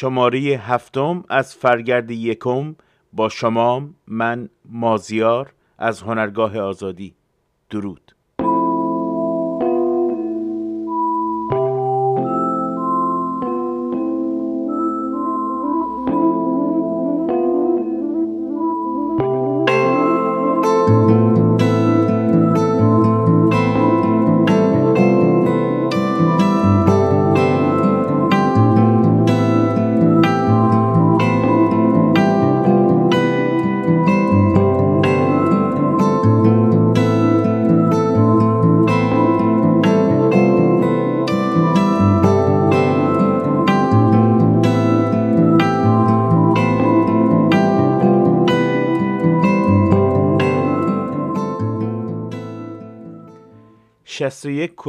شماره هفتم از فرگرد یکم با شما من مازیار از هنرگاه آزادی. درود.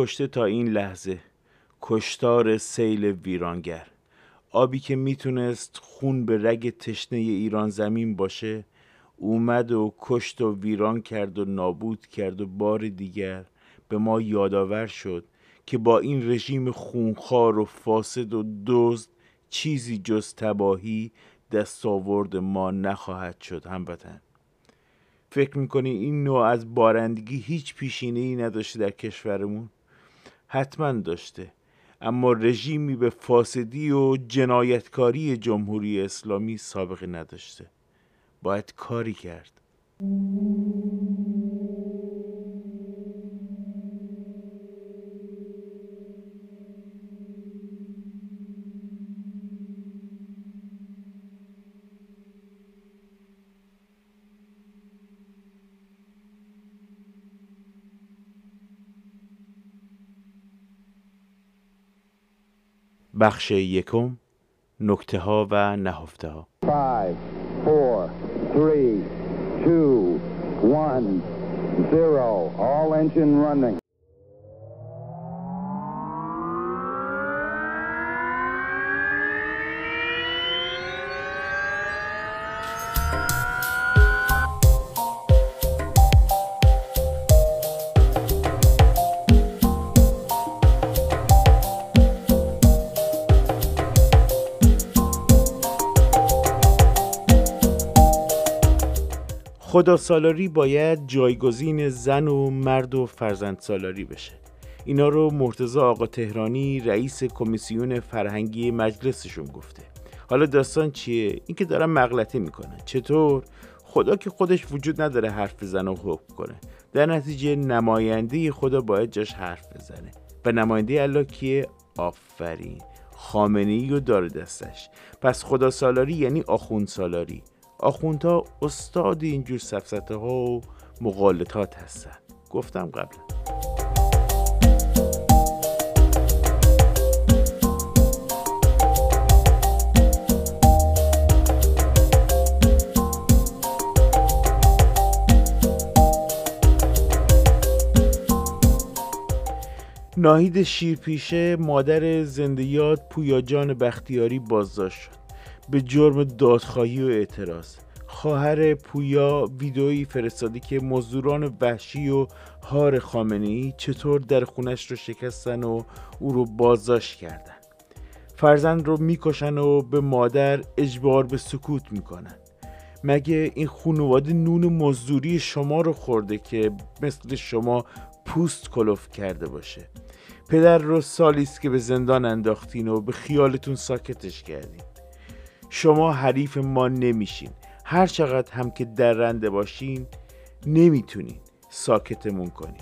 کشته تا این لحظه. کشتار سیل ویرانگر. آبی که می‌تونست خون به رگ تشنه ایران زمین باشه اومد و کشت و ویران کرد و نابود کرد و بار دیگر به ما یادآور شد که با این رژیم خونخوار و فاسد و دزد چیزی جز تباهی دستاورد ما نخواهد شد هموطن. فکر می‌کنی این نوع از بارندگی هیچ پیشینه ای نداشته در کشورمون؟ حتما داشته. اما رژیمی به فاسدی و جنایتکاری جمهوری اسلامی سابقه نداشته. باید کاری کرد. بخش یکم نکته ها و نهفته ها. 5 4 3 2 1 0 All engine running. خدا سالاری باید جایگزین زن و مرد و فرزند سالاری بشه. اینا رو مرتزا آقا تهرانی رئیس کمیسیون فرهنگی مجلسشون گفته. حالا داستان چیه؟ اینکه دارن مغلطه می‌کنن. چطور؟ خدا که خودش وجود نداره حرف بزنه و حکم کنه. در نتیجه نماینده خدا باید جاش حرف بزنه. و نماینده الله کیه؟ آفرین. خامنه ای و داره دستش. پس خدا سالاری یعنی آخوند سالاری آخوندها استاد اینجور سفسته ها و مقالطات هستن. گفتم قبلا. ناهید شیرپیشه مادر زنده یاد پویا جان بختیاری بازداشت شد. به جرم دادخواهی و اعتراض. خواهر پویا ویدئویی فرستادی که مزدوران وحشی و هار خامنه چطور در خونش رو شکستن و او رو بازداشت کردن. فرزند رو می‌کشن و به مادر اجبار به سکوت می‌کنن. مگه این خانواده نون مزدوری شما رو خورده که مثل شما پوست کلوف کرده باشه؟ پدر رو سالیست که به زندان انداختین و به خیالتون ساکتش کردین. شما حریف ما نمیشین. هر چقدر هم که درنده باشین نمی‌تونین ساکتمون کنین.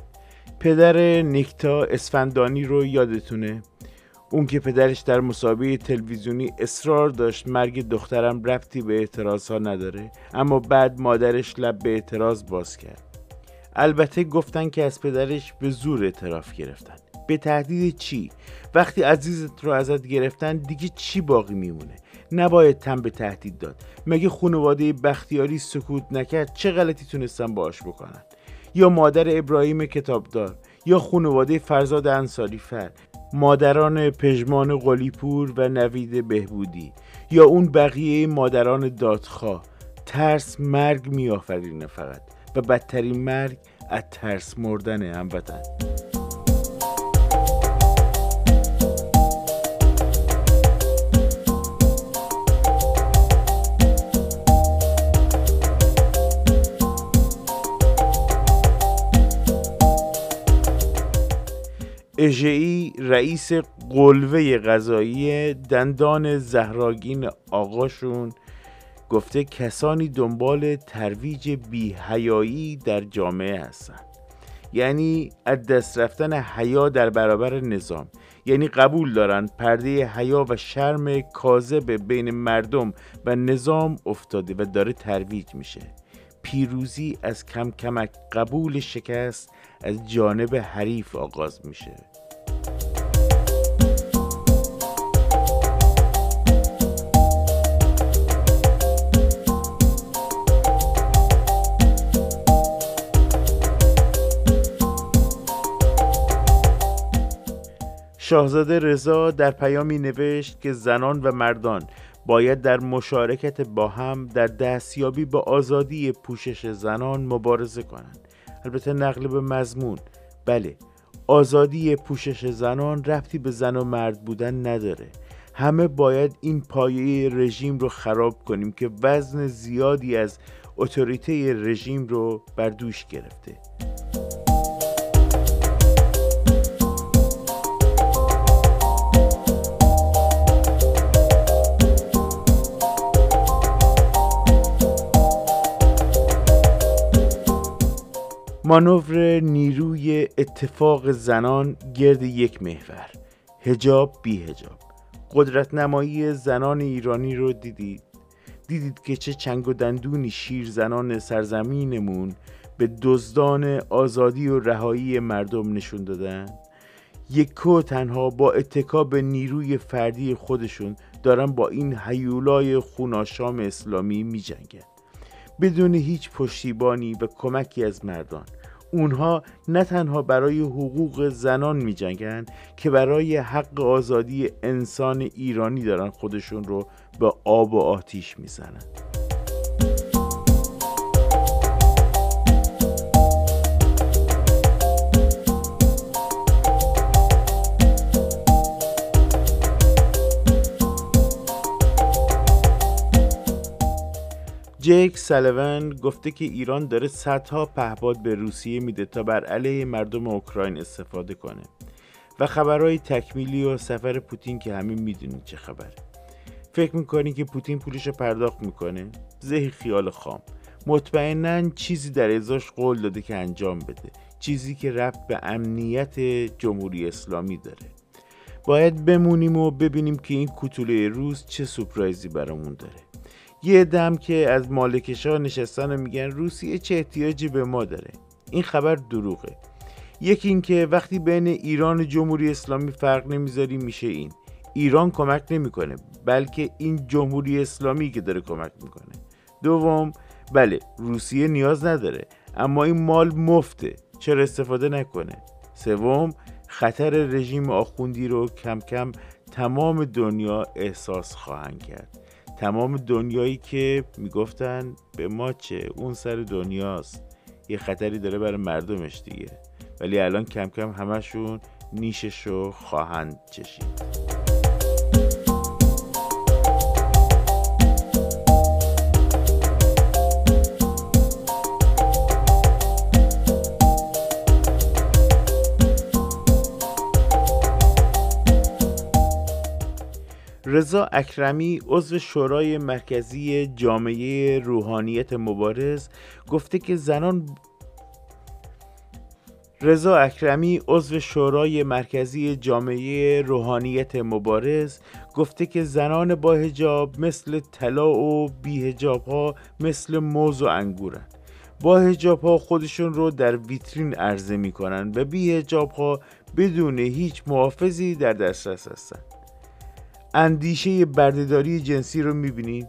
پدر نیکتا اسفندانی رو یادتونه؟ اون که پدرش در مسابقه تلویزیونی اصرار داشت مرگ دخترم ربطی به اعتراض ها نداره اما بعد مادرش لب به اعتراض باز کرد. البته گفتن که از پدرش به زور اعتراف گرفتن. به تهدید چی؟ وقتی عزیزت رو ازت گرفتن دیگه چی باقی میمونه؟ نباید تن به تهدید داد. مگه خانواده بختیاری سکوت نکرد؟ چه غلطی تونستن باش بکنن؟ یا مادر ابراهیم کتابدار یا خانواده فرزاد انصاری فر مادران پژمان قلیپور و نوید بهبودی یا اون بقیه مادران دادخواه. ترس مرگ میآفرینه فقط و بدترین مرگ از ترس مردن هموطن. کژئی رئیس قلوه غذایی دندان زهراگین آقاشون گفته کسانی دنبال ترویج بیهیایی در جامعه هستند یعنی از دست رفتن حیا در برابر نظام. یعنی قبول دارن پرده حیا و شرم کاذب بین مردم و نظام افتاده و داره ترویج میشه. پیروزی از کم کمک قبول شکست از جانب حریف آغاز میشه. شاهزاده رضا در پیامی نوشت که زنان و مردان باید در مشارکت با هم در دستیابی به آزادی پوشش زنان مبارزه کنند. البته نقل به مضمون بله آزادی پوشش زنان رفتی به زن و مرد بودن نداره. همه باید این پایه رژیم رو خراب کنیم که وزن زیادی از اتوریته رژیم رو بر دوش گرفته. مانور نیروی اتفاق زنان گرد یک محور هجاب بی هجاب قدرت نمایی زنان ایرانی رو دیدید. دیدید که چه چنگ و دندونی شیر زنان سرزمینمون به دزدان آزادی و رهایی مردم نشون دادن. یکو تنها با اتکا به نیروی فردی خودشون دارن با این حیولای خوناشام اسلامی می جنگن. بدون هیچ پشتیبانی و کمکی از مردان. اونها نه تنها برای حقوق زنان می جنگن که برای حق آزادی انسان ایرانی دارن خودشون رو به آب و آتیش می‌زنن. جیک سلون گفته که ایران داره صدها پهباد به روسیه میده تا بر علیه مردم اوکراین استفاده کنه. و خبرهای تکمیلی و سفر پوتین که همین می‌دونید چه خبره. فکر می‌کنی که پوتین پولش رو پرداخت می‌کنه؟ زهی خیال خام. مطمئنا چیزی در ازاش قول داده که انجام بده. چیزی که رفت به امنیت جمهوری اسلامی داره. باید بمونیم و ببینیم که این کوتوله روز چه سپرایزی برامون داره. یه دم که از مالکشا نشستن و میگن روسیه چه احتیاجی به ما داره. این خبر دروغه. یکی اینکه وقتی بین ایران و جمهوری اسلامی فرق نمی‌ذاری میشه این. ایران کمک نمی‌کنه بلکه این جمهوری اسلامی که داره کمک می‌کنه. دوم بله روسیه نیاز نداره اما این مال مفته چرا استفاده نکنه؟ سوم خطر رژیم آخوندی رو کم کم تمام دنیا احساس خواهند کرد. تمام دنیایی که می‌گفتن به ما چه؟ اون سر دنیاست. یه خطری داره برای مردمش دیگه. ولی الان کم کم همشون نیشش رو خواهند چشید. رضا اکرمی عضو شورای مرکزی جامعه روحانیت مبارز گفته که زنان رضا اکرمی عضو شورای مرکزی جامعه روحانیت مبارز گفته که زنان با هجاب مثل طلا و بی هجاب ها مثل موز و انگورن با هجاب ها خودشون رو در ویترین عرضه می‌کنن و بی هجاب ها بدون هیچ محافظی در دسترس هستند. اندیشه بردهداری جنسی رو می‌بینید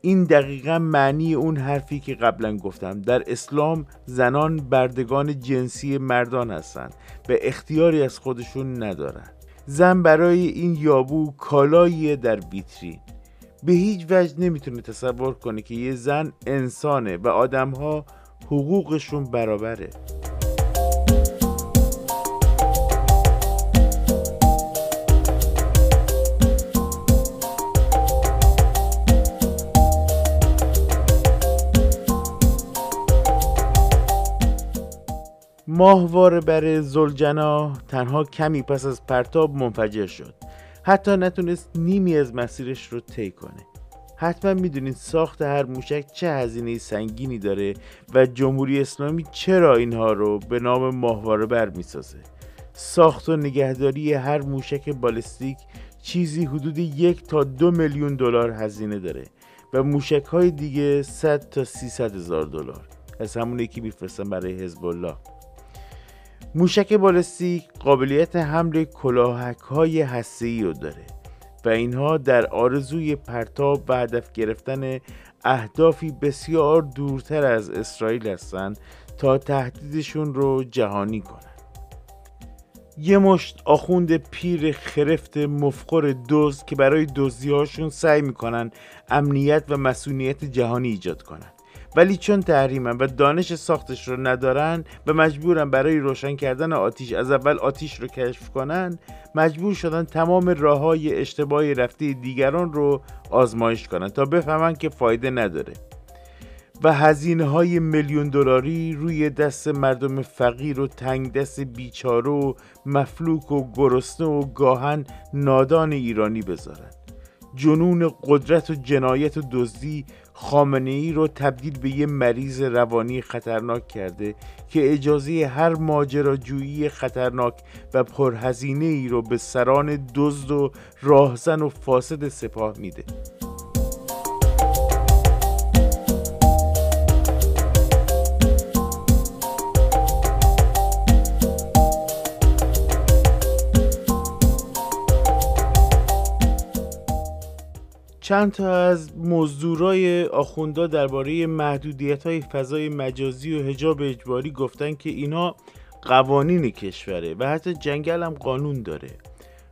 این دقیقا معنی اون حرفی که قبلا گفتم. در اسلام زنان بردگان جنسی مردان هستند. به اختیاری از خودشون ندارن. زن برای این یابو کالایی در ویترین. به هیچ وجه نمی‌تونه تصور کنه که یه زن انسانه و آدمها حقوقشون برابره. ماهواره بر زلجنا تنها کمی پس از پرتاب منفجر شد. حتی نتونست نیمی از مسیرش رو طی کنه. حتما می‌دونید ساخت هر موشک چه هزینه سنگینی داره و جمهوری اسلامی چرا اینها رو به نام ماهواره بر می‌سازه. ساخت و نگهداری هر موشک بالستیک چیزی حدود یک تا دو میلیون دلار هزینه داره و موشک های دیگه 100 تا 300 هزار دلار. از همون یکی میفرستن برای حزب الله. موشک بالستیک قابلیت حمل کلاهک های هسته رو داره و اینها در آرزوی پرتاب و هدف گرفتن اهدافی بسیار دورتر از اسرائیل هستند تا تهدیدشون رو جهانی کنند یه مشت آخوند پیر خرفت مفخور دوز که برای دزدیهاشون سعی می‌کنن امنیت و مسئولیت جهانی ایجاد کنن. ولی چون تحریمن و دانش ساختش رو ندارن و مجبورن برای روشن کردن آتیش از اول آتیش رو کشف کنن مجبور شدن تمام راه های اشتباهی رفته دیگران رو آزمایش کنن تا بفهمن که فایده نداره. و هزینه های میلیون دلاری روی دست مردم فقیر و تنگ دست بیچاره و مفلوک و گرسنه و گاهن نادان ایرانی بذارن. جنون قدرت و جنایت و دزدی خامنه ای رو تبدیل به یه مریض روانی خطرناک کرده که اجازه هر ماجراجویی خطرناک و پرهزینه ای رو به سران دزد و راهزن و فاسد سپاه میده. چند تا از مزدورای آخوندا درباره محدودیت های فضای مجازی و هجاب اجباری گفتن که اینا قوانین کشوره و حتی جنگل هم قانون داره.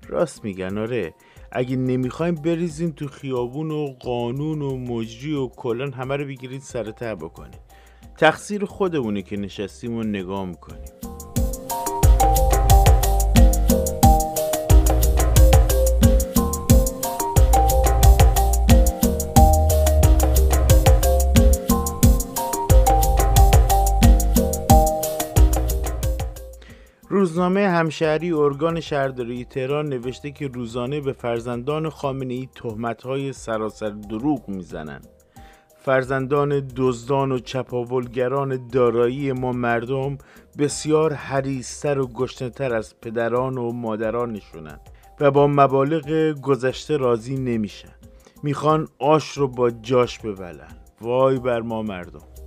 راست میگن آره. اگه نمی‌خوایم بریزیم تو خیابون و قانون و مجری و کلان همه رو بگیرید سر بکنیم تقصیر خودمونه که نشستیم و نگاه می‌کنیم. روزنامه همشهری ارگان شهرداری تهران نوشته که روزانه به فرزندان خامنه ای تهمت‌های سراسر دروغ می‌زنند. فرزندان دزدان و چپاولگران دارایی ما مردم بسیار حریستر و گشنتر از پدران و مادرانشونند و با مبالغ گذشته راضی نمیشن. می‌خوان آش رو با جاش ببلن. وای بر ما مردم.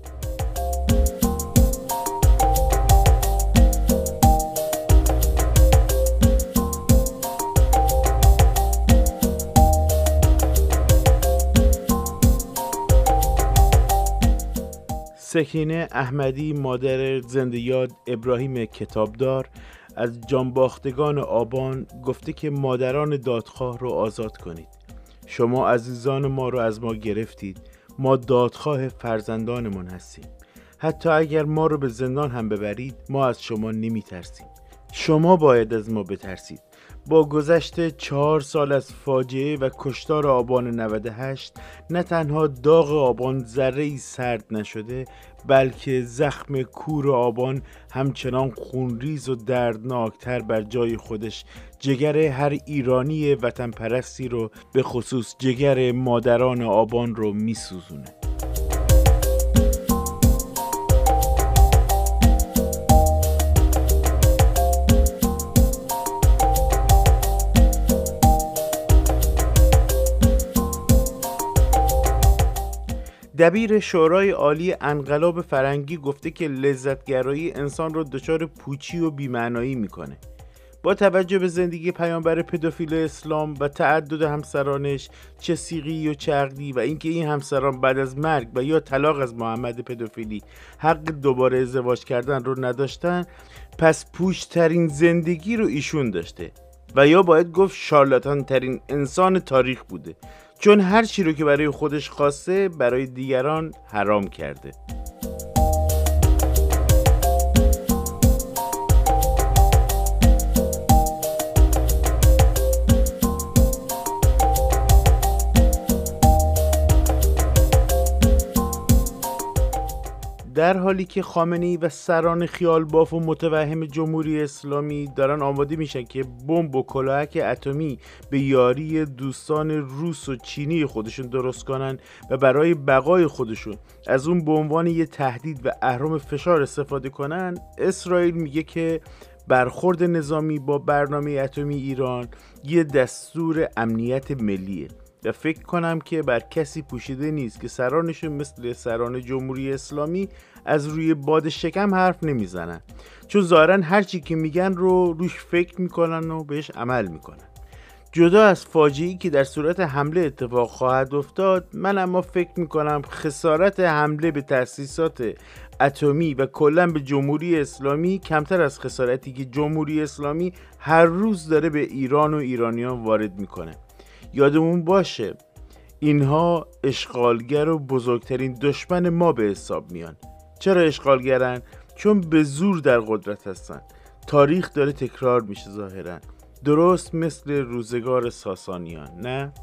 سکینه احمدی مادر زنده یاد ابراهیم کتابدار از جانباختگان آبان گفته که مادران دادخواه رو آزاد کنید. شما عزیزان ما رو از ما گرفتید. ما دادخواه فرزندانمون هستیم. حتی اگر ما رو به زندان هم ببرید ما از شما نمی ترسیم شما باید از ما بترسید. با گذشت چهار سال از فاجعه و کشتار آبان 98 نه تنها داغ آبان ذره ای سرد نشده بلکه زخم کور آبان همچنان خونریز و دردناکتر بر جای خودش. جگر هر ایرانی وطن پرستی رو به خصوص جگر مادران آبان رو میسوزونه. دبیر شورای عالی انقلاب فرنگی گفته که لذتگرایی انسان را دچار پوچی و بیمعنایی می‌کنه. با توجه به زندگی پیامبر پدوفیل اسلام و تعدد همسرانش چه سیغی و چرقی و اینکه این همسران بعد از مرگ و یا طلاق از محمد پدوفیلی حق دوباره ازدواج کردن رو نداشتن پس پوشترین زندگی رو ایشون داشته و یا باید گفت شارلاتان ترین انسان تاریخ بوده. چون هر چی رو که برای خودش خواسته برای دیگران حرام کرده. در حالی که خامنه و سران خیال باف و متوهم جمهوری اسلامی دارن آماده میشن که بمب و کلاهک اتمی به یاری دوستان روس و چینی خودشون درست کنن و برای بقای خودشون از اون به عنوان یه تهدید و اهرام فشار استفاده کنن اسرائیل میگه که برخورد نظامی با برنامه اتمی ایران یه دستور امنیت ملیه. و فکر کنم که بر کسی پوشیده نیست که سرانشون مثل سران جمهوری اسلامی از روی باد شکم حرف نمی‌زنن. چون ظاهرا هرچی که میگن رو روش فکر می‌کنن و بهش عمل می‌کنن. جدا از فاجعی که در صورت حمله اتفاق خواهد افتاد من اما فکر می‌کنم خسارت حمله به تأسیسات اتمی و کلا به جمهوری اسلامی کمتر از خسارتی که جمهوری اسلامی هر روز داره به ایران و ایرانیان وارد می‌کنه. یادمون باشه اینها اشغالگر و بزرگترین دشمن ما به حساب میان چرا اشغالگرن؟ چون به زور در قدرت هستن تاریخ داره تکرار میشه ظاهرا درست مثل روزگار ساسانیان نه؟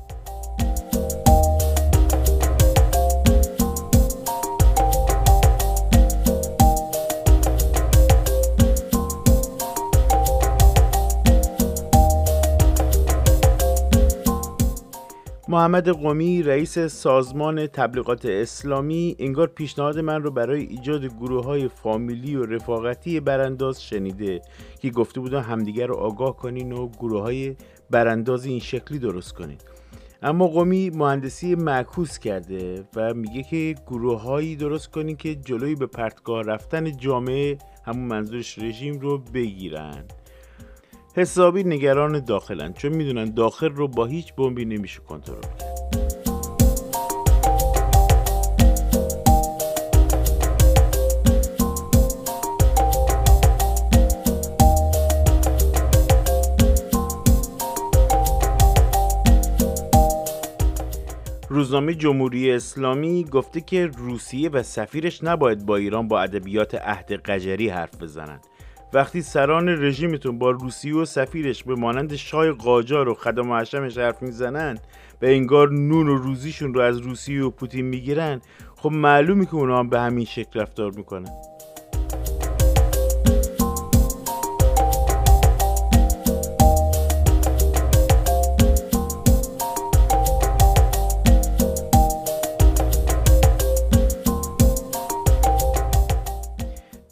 محمد قومی رئیس سازمان تبلیغات اسلامی انگار پیشنهاد من رو برای ایجاد گروه های فامیلی و رفاقتی برانداز شنیده که گفته بودن همدیگر رو آگاه کنین و گروه های برانداز این شکلی درست کنین. اما قومی مهندسی معکوس کرده و میگه که گروه هایی درست کنین که جلوی به پرتگاه رفتن جامعه همون منظورش رژیم رو بگیرن. حسابی نگران داخلن چون می‌دونن داخل رو با هیچ بمبی نمیشه کنترل کرد روزنامه جمهوری اسلامی گفته که روسیه و سفیرش نباید با ایران با ادبیات عهد قجری حرف بزنند. وقتی سران رژیمتون با روسیه و سفیرش به مانند شای قاجار و خدم حشمش حرف می‌زنن و انگار نون و روزیشون رو از روسیه و پوتین می‌گیرن خب معلومه که اونا هم به همین شکل رفتار می‌کنن.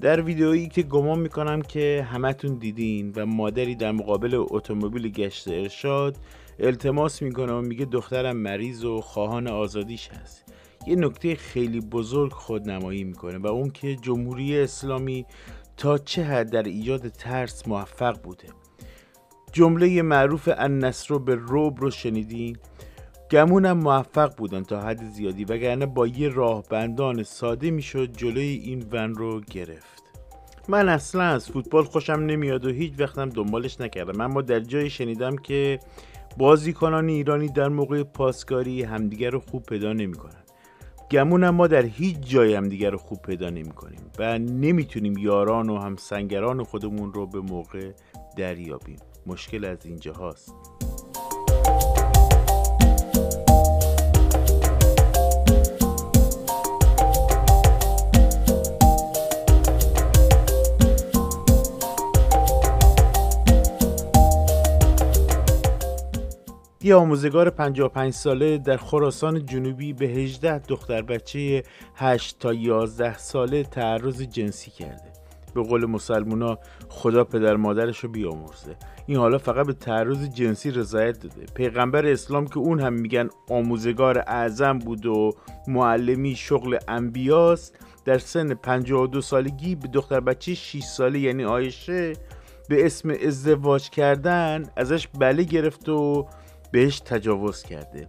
در ویدئویی که گمان می‌کنم که همتون دیدین و مادری در مقابل اتومبیل گشت ارشاد التماس می‌کنه و میگه دخترم مریض و خواهان آزادیش هست. یه نکته خیلی بزرگ خودنمایی می‌کنه و اون که جمهوری اسلامی تا چه حد در ایجاد ترس موفق بوده. جمله معروف النصر به روب رو شنیدین؟ گمونم موفق بودن تا حد زیادی وگرنه با یه راهبندان ساده می‌شد جلوی این ون رو گرفت. من اصلا از فوتبال خوشم نمیاد و هیچ وقتم دنبالش نکردم. اما در جایی شنیدم که بازیکنان ایرانی در موقع پاسکاری همدیگر رو خوب پیدا نمی‌کنن. گمونم ما در هیچ جای همدیگر رو خوب پیدا نمی کنیم و نمی‌تونیم یاران و همسنگران خودمون رو به موقع دریابیم. مشکل از اینجا هاست یه آموزگار 55 ساله در خراسان جنوبی به 18 دختر بچه 8 تا 11 ساله تعرض جنسی کرده. به قول مسلمونا خدا پدر مادرش رو بیامرزه. این حالا فقط به تعرض جنسی رضایت داده. پیغمبر اسلام که اون هم میگن آموزگار اعظم بود و معلمی شغل انبیاست در سن 52 سالگی به دختر بچه 6 ساله یعنی آیشه به اسم ازدواج کردن ازش بله گرفت و بهش تجاوز کرده.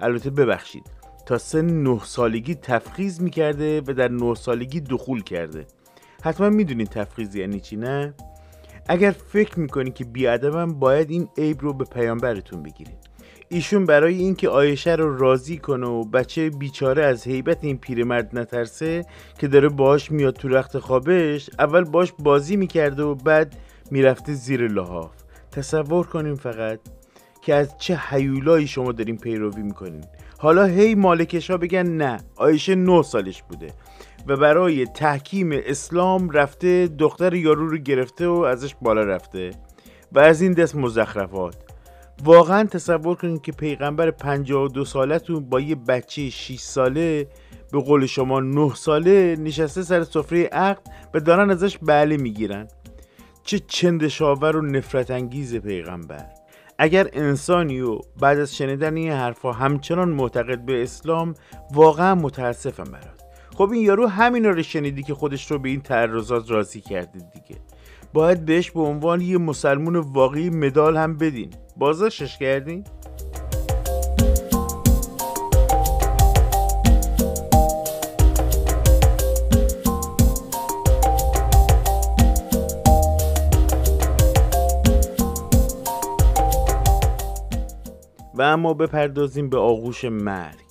البته ببخشید تا سن نه سالگی تفخیز می‌کرده و در نه سالگی دخول کرده. حتما می‌دونین تفخیز یعنی چی نه؟ اگر فکر می‌کنی که بیادبم باید این عیب رو به پیامبرتون بگیرید. ایشون برای اینکه آیشه رو راضی کنه و بچه بیچاره از هیبت این پیرمرد نترسه که داره باش میاد تو رخت خوابش اول باش بازی می‌کرده و بعد می‌رفته زیر لحاف. تصور کنیم فقط. که از چه حیولایی شما دارین پیروی می‌کنین. حالا هی مالکش ها بگن نه آیشه 9 سالش بوده و برای تحکیم اسلام رفته دختر یارو رو گرفته و ازش بالا رفته و از این دست مزخرفات. واقعا تصور کنید که پیغمبر 52 سالتون با یه بچه 6 ساله به قول شما 9 ساله نشسته سر سفره عقد و دارن ازش بله می‌گیرن. چه چندشاور و نفرت انگیز پیغمبر. اگر انسانی و بعد از شنیدن این حرفها همچنان معتقد به اسلام واقعا متاسفم برات. خب این یارو همین رو شنیدی که خودش رو به این تعرضات راضی کرده دیگه. باید بهش به عنوان یه مسلمون واقعی مدال هم بدین. بازداشتش کردین؟ و اما بپردازیم به آغوش مرگ.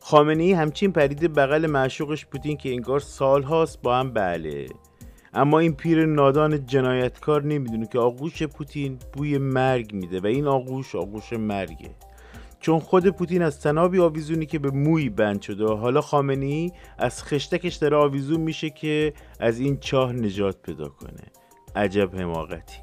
خامنه ای همچین پرید بغل معشوقش پوتین که انگار سالهاست با هم بله. اما این پیر نادان جنایتکار نمی‌دونه که آغوش پوتین بوی مرگ میده و این آغوش آغوش مرگه. چون خود پوتین از تنابی آویزونی که به موی بند شده و حالا خامنه ای از خشتکش داره آویزون میشه که از این چاه نجات پیدا کنه. عجب حماقتی.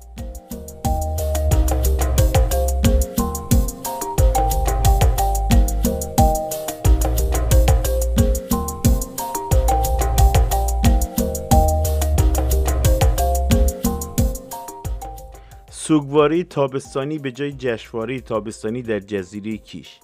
سوگواری تابستانی به جای جشنواره تابستانی در جزیره کیش.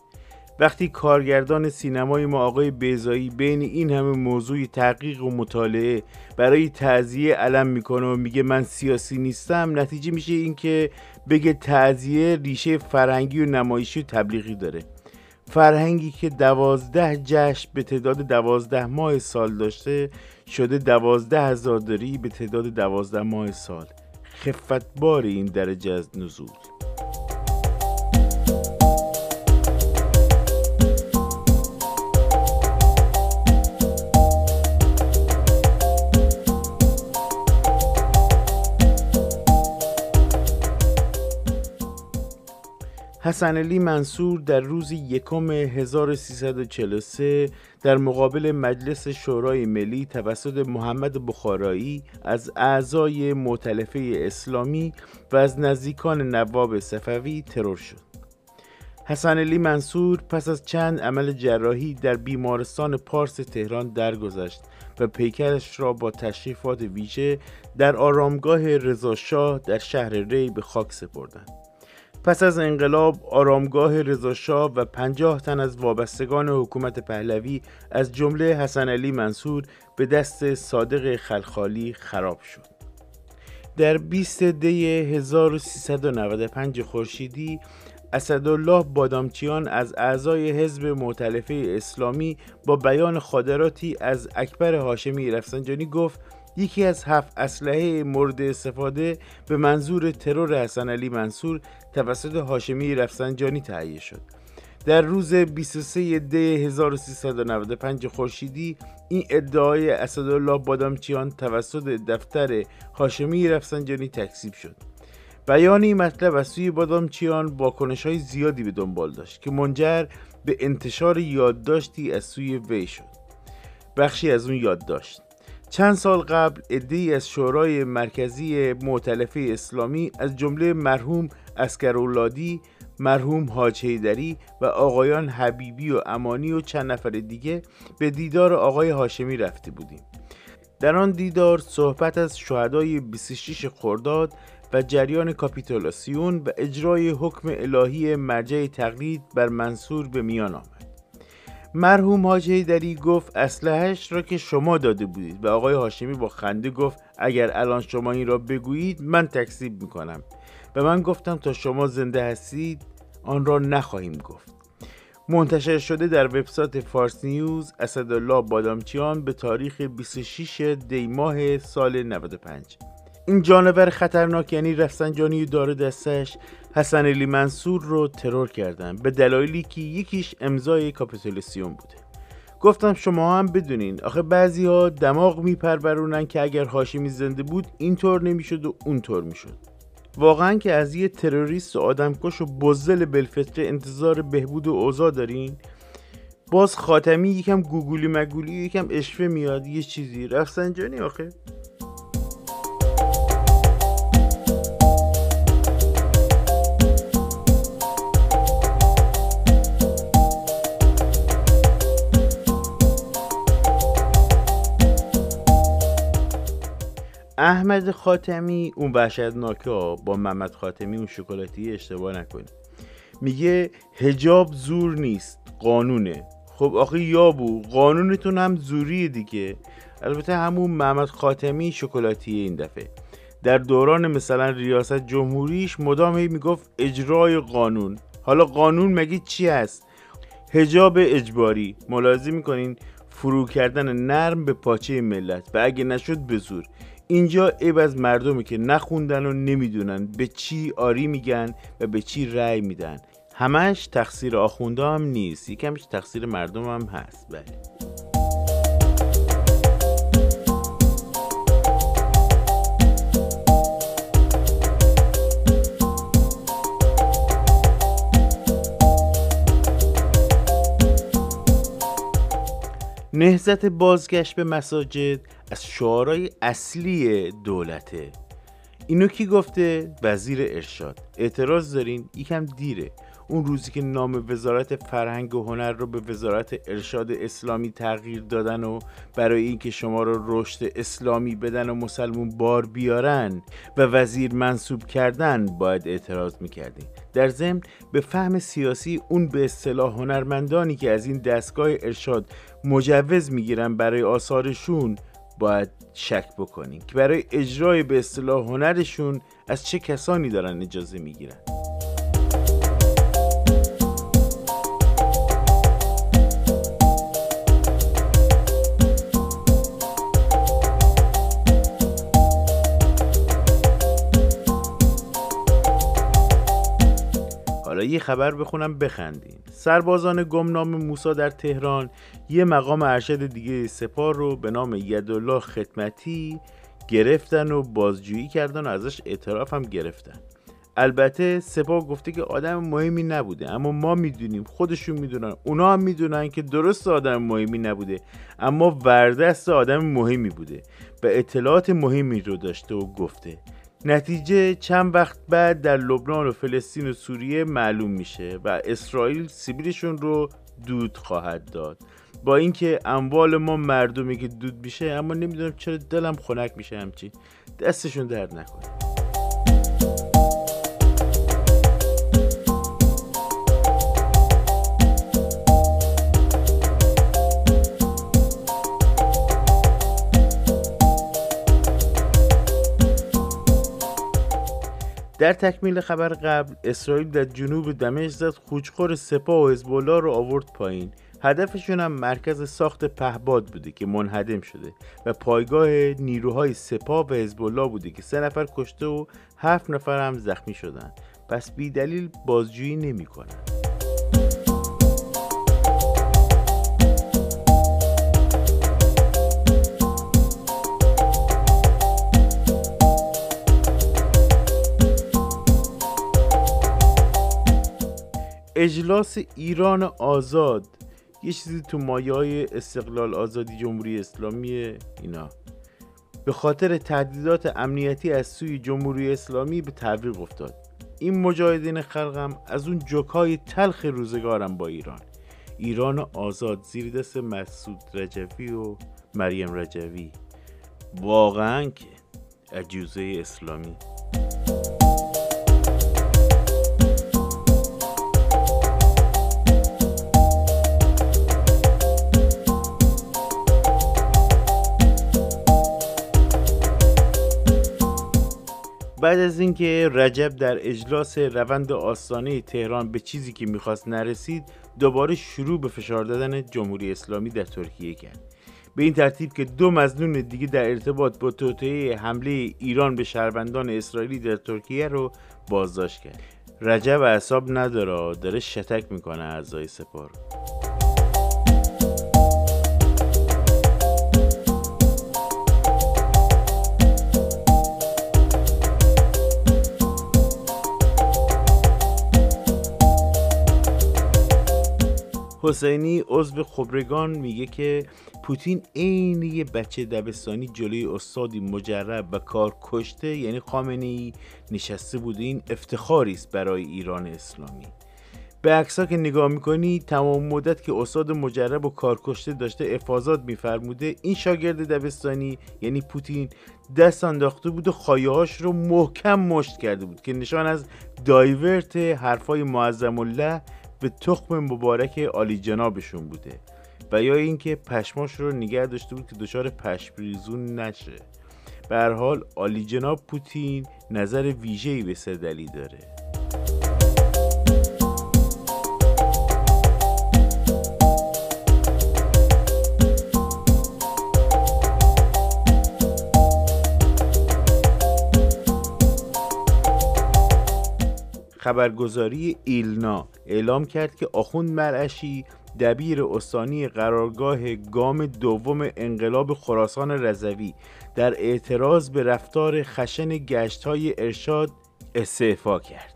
وقتی کارگردان سینمای ما آقای بیزایی بین این همه موضوع تحقیق و مطالعه برای تعذیه علم می‌کنه و میگه من سیاسی نیستم نتیجه میشه اینکه بگه تعذیه ریشه فرهنگی و نمایشی و تبلیغی داره. فرهنگی که دوازده جشن به تعداد دوازده ماه سال داشته شده دوازده هزارداری به تعداد دوازده ماه سال. خفتبار این درجه از نزول. حسن علی منصور در روز یکم 1343 در مقابل مجلس شورای ملی توسط محمد بخارایی از اعضای معتلفه اسلامی و از نزدیکان نواب صفوی ترور شد. حسن علی منصور پس از چند عمل جراحی در بیمارستان پارس تهران درگذشت و پیکرش را با تشریفات ویژه در آرامگاه رضاشاه در شهر ری به خاک سپردند. پس از انقلاب آرامگاه رضاشاه و پنجاه تن از وابستگان حکومت پهلوی از جمله حسن علی منصور به دست صادق خلخالی خراب شد. در 20 دی 1395 خورشیدی اسدالله بادامچیان از اعضای حزب معتلفه اسلامی با بیان خادراتی از اکبر هاشمی رفسنجانی گفت یکی از هفت اسلحه مورد استفاده به منظور ترور حسن علی منصور توسط هاشمی رفسنجانی تهیه شد. در روز 23 دی 1395 خورشیدی این ادعای اسدالله بادامچیان توسط دفتر هاشمی رفسنجانی تکذیب شد. بیان این مطلب از سوی بادامچیان واکنش های زیادی به دنبال داشت که منجر به انتشار یادداشتی از سوی وی شد. بخشی از اون یادداشت. چند سال قبل ادهی از شورای مرکزی معتلفه اسلامی از جمله مرحوم اسکرولادی مرحوم حاج هیدری و آقایان حبیبی و امانی و چند نفر دیگه به دیدار آقای هاشمی رفته بودیم. در آن دیدار صحبت از شهدای 26 خرداد و جریان کاپیتولاسیون و اجرای حکم الهی مرجع تقلید بر منصور به میان آمد. مرحوم حاج هیدری گفت اسلحهش را که شما داده بودید. و آقای هاشمی با خنده گفت اگر الان شما این را بگویید من تکذیب می‌کنم. و من گفتم تا شما زنده هستید آن را نخواهیم گفت. منتشر شده در وبسایت فارس نیوز اسدالله بادامچیان به تاریخ 26 دی ماه سال 95 این جانور خطرناک یعنی رفسنجانی داره دستش حسن علی منصور رو ترور کردن به دلایلی که یکیش امضای کاپیتولیسیون بوده. گفتم شما هم بدونین. آخه بعضی ها دماغ میپرورونن که اگر هاشمی زنده بود اینطور نمی‌شد و اونطور می‌شد. واقعا که از یه تروریست و آدمکش و بزل بلفطره انتظار بهبود و اوضاع دارین؟ باز خاتمی یکم گوگولی مگولی یکم اشوه میاد یه چیزی. رفسنجانی آخه؟ احمد خاتمی اون وحشتناکه با محمد خاتمی اون شکلاتی اشتباه نکنی میگه هجاب زور نیست قانونه. خب آخه یابو قانونتون هم زوریه دیگه. البته همون محمد خاتمی شکلاتی این دفعه. در دوران مثلا ریاست جمهوریش مدام هی می‌گفت اجرای قانون. حالا قانون مگه چی هست؟ هجاب اجباری. ملاحظه می‌کنین؟ فرو کردن نرم به پاچه ملت. و اگه نشد به زور. اینجا عیب از مردمی که نخوندن و نمی‌دونن به چی آری میگن و به چی رأی میدن. همش تقصیر آخونده هم نیست یکمش تقصیر مردم هم هست. بله. نهزت بازگشت به مساجد از شعارهای اصلی دولته اینو کی گفته؟ وزیر ارشاد اعتراض دارین؟ یکم دیره اون روزی که نام وزارت فرهنگ و هنر رو به وزارت ارشاد اسلامی تغییر دادن و برای اینکه شما رو رشد اسلامی بدن و مسلمون بار بیارن و وزیر منصوب کردن باید اعتراض می‌کردیم در ضمن به فهم سیاسی اون به اصطلاح هنرمندانی که از این دستگاه ارشاد مجوز می‌گیرن برای آثارشون باید شک بکنیم که برای اجرای به اصطلاح هنرشون از چه کسانی دارن اجازه می‌گیرن. خبر بخونم بخندین. سربازان گمنام موسا در تهران یه مقام ارشد دیگه سپار رو به نام یدالله خدمتی گرفتن و بازجویی کردن و ازش اعتراف هم گرفتن. البته سپاه گفته که آدم مهمی نبوده اما ما می‌دونیم خودشون می‌دونن اونا هم می‌دونن که درست آدم مهمی نبوده اما وردست آدم مهمی بوده و اطلاعات مهمی رو داشته و گفته. نتیجه چند وقت بعد در لبنان و فلسطین و سوریه معلوم میشه و اسرائیل سیبیلشون رو دود خواهد داد. با اینکه اموال ما مردمی که دود میشه اما نمی‌دونم چرا دلم خنک میشه همچی دستشون درد نکنه. در تکمیل خبر قبل اسرائیل در جنوب دمشق زد خوچخور سپاه و حزب رو آورد پایین هدفشون هم مرکز ساخت پهباد بوده که منهدم شده و پایگاه نیروهای سپاه و حزب بوده که سه نفر کشته و هفت نفر هم زخمی شدن پس بی دلیل بازجویی نمی‌کنن. اجلاس ایران آزاد. یه چیزی تو مایه های استقلال آزادی جمهوری اسلامی اینا. به خاطر تهدیدات امنیتی از سوی جمهوری اسلامی به تعویق افتاد. این مجاهدین خلقم از اون جوکای تلخ روزگارم با ایران. ایران آزاد زیر دست مسعود رجوی و مریم رجوی. واقعا که عجوزه اسلامی. بعد از اینکه رجب در اجلاس روند آستانه تهران به چیزی که می‌خواست نرسید دوباره شروع به فشار دادن جمهوری اسلامی در ترکیه کرد. به این ترتیب که دو مزنون دیگه در ارتباط با توطئه حمله ایران به شهروندان اسرائیلی در ترکیه رو بازداشت کرد. رجب اعصاب نداره داره شتک می‌کنه اعضای سپاه حسینی عضو خبرگان میگه که پوتین عین یه بچه دبستانی جلوی استادی مجرب و کار کشته یعنی خامنه ای نشسته بود این افتخاری است برای ایران اسلامی. به عکس که نگاه می‌کنی تمام مدت که استاد مجرب و کارکشته داشته افاظات میفرموده این شاگرد دبستانی یعنی پوتین دست انداخته بود و خایهاش رو محکم مشت کرده بود که نشان از دایورت حرفای معظم الله به تخم مبارک عالی جنابشون بوده و یا اینکه پشماش رو نگه داشته بود که دچار پشمریزون نشه. به هر حال عالی جناب پوتین نظر ویژه‌ای به سدلی داره. خبرگزاری ایلنا اعلام کرد که آخوند مرعشی دبیر استانی قرارگاه گام دوم انقلاب خراسان رضوی در اعتراض به رفتار خشن گشت های ارشاد استعفا کرد.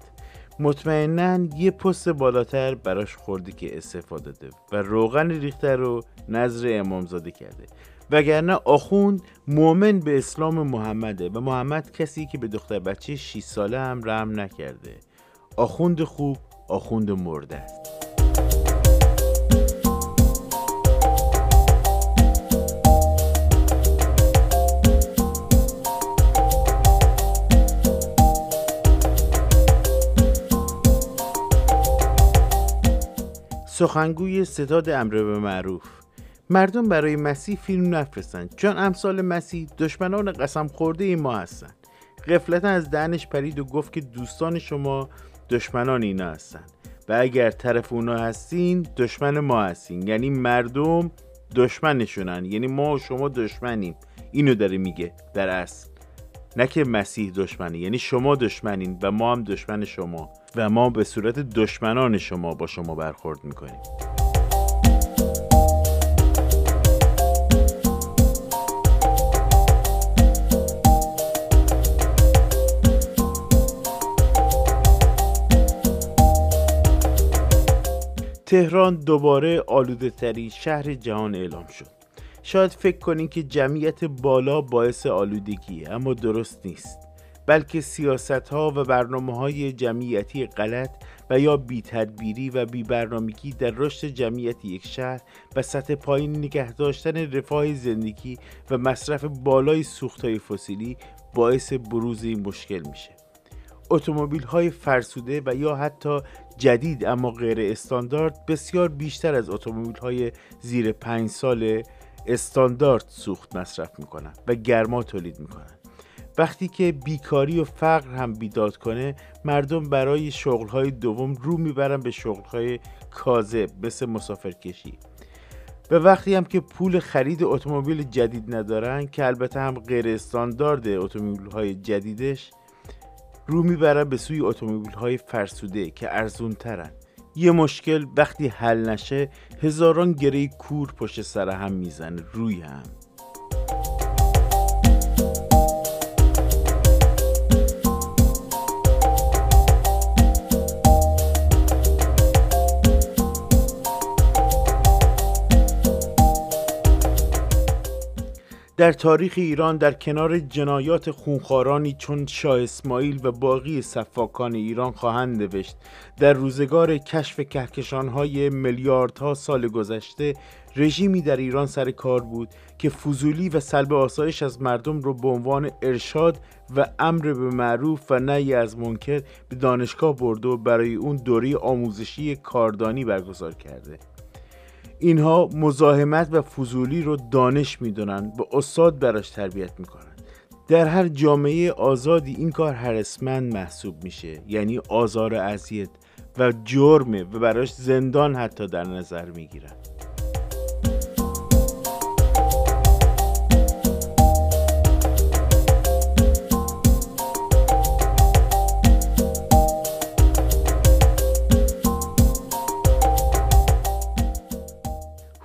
مطمئنا یه پست بالاتر براش خورده که استعفا داده و روغن ریخته رو نظر امامزاده کرده. وگرنه آخوند مؤمن به اسلام محمده و محمد کسی که به دختر بچه 6 ساله هم رحم نکرده. آخوند خوب آخوند مرده. سخنگوی ستاد امر به معروف. مردم برای مسیح فیلم نفرستند. چون امثال مسیح دشمنان قسم خورده ای ما هستند. قفلتا از دهنش پرید و گفت که دوستان شما دشمنان اینا هستن. و اگر طرف اونا هستین دشمن ما هستین. یعنی مردم دشمنشونن. یعنی ما و شما دشمنیم. اینو داره میگه در اصل. نه که مسیح دشمنه. یعنی شما دشمنین و ما هم دشمن شما. و ما به صورت دشمنان شما با شما برخورد می‌کنیم. تهران دوباره آلوده ترین شهر جهان اعلام شد. شاید فکر کنین که جمعیت بالا باعث آلودگیه اما درست نیست. بلکه سیاست ها و برنامه های جمعیتی غلط و یا بی تدبیری و بی برنامگی در رشد جمعیت یک شهر و سطح پایین نگه داشتن رفاه زندگی و مصرف بالای سوخت های فسیلی باعث بروز این مشکل میشه. اتومبیل های فرسوده و یا حتی جدید اما غیر استاندارد بسیار بیشتر از اتومبیل های زیر پنج سال استاندارد سوخت مصرف می‌کنن و گرما تولید می‌کنن وقتی که بیکاری و فقر هم بیداد کنه مردم برای شغلهای دوم رو می‌برن به شغلهای کاذب مثل مسافرکشی. و وقتی هم که پول خرید اتومبیل جدید ندارن که البته هم غیر استاندارد اتومبیل های جدیدش رو می‌برن به سوی اتومبیل های فرسوده که ارزون ترن یه مشکل وقتی حل نشه هزاران گره کور پشت سر هم می‌زنه روی هم. در تاریخ ایران در کنار جنایات خونخوارانی چون شاه اسماعیل و باقی صفاکان ایران خواهند نوشت. در روزگار کشف کهکشانهای میلیاردها سال گذشته رژیمی در ایران سر کار بود که فضولی و سلب آسایش از مردم رو به عنوان ارشاد و امر به معروف و نهی از منکر به دانشگاه برده و برای اون دوره آموزشی کاردانی برگزار کرده. اینها مزاحمت و فضولی رو دانش می‌دونن به استاد براش تربیت می‌کنن. در هر جامعه آزادی این کار هرسمند محسوب میشه یعنی آزار و اذیت و جرمه و براش زندان حتی در نظر می‌گیرن.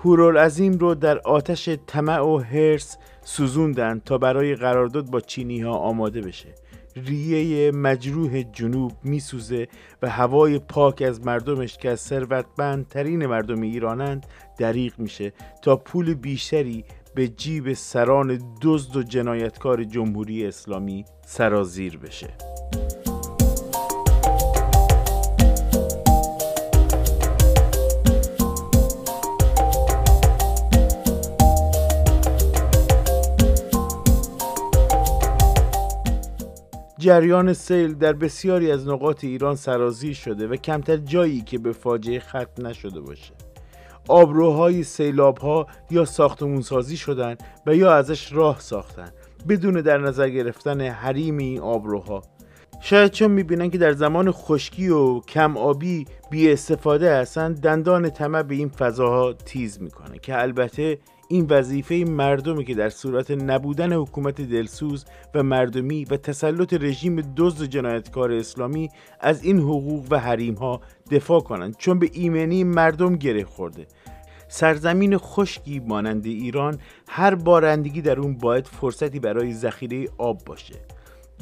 هورالعظیم رو در آتش طمع و هرس سوزوندن تا برای قرارداد با چینی ها آماده بشه. ریه مجروح جنوب میسوزه و هوای پاک از مردمش که از ثروتمندترین مردم ایرانند دریغ میشه تا پول بیشتری به جیب سران دزد و جنایتکار جمهوری اسلامی سرازیر بشه. جریان سیل در بسیاری از نقاط ایران سرازیر شده و کمتر جایی که به فاجعه ختم نشده باشه. آبروهای سیلاب ها یا ساختمون سازی شدن و یا ازش راه ساختن بدون در نظر گرفتن حریم این آبروها. شاید چون می‌بینن که در زمان خشکی و کم آبی بی استفاده هستن دندان طمع به این فضاها تیز می‌کنه که البته این وظیفه مردمی که در صورت نبودن حکومت دلسوز و مردمی و تسلط رژیم دزد جنایتکار اسلامی از این حقوق و حریم ها دفاع کنند چون به ایمنی مردم گره خورده. سرزمین خشکی مانند ایران هر بارندگی در اون باید فرصتی برای ذخیره آب باشه.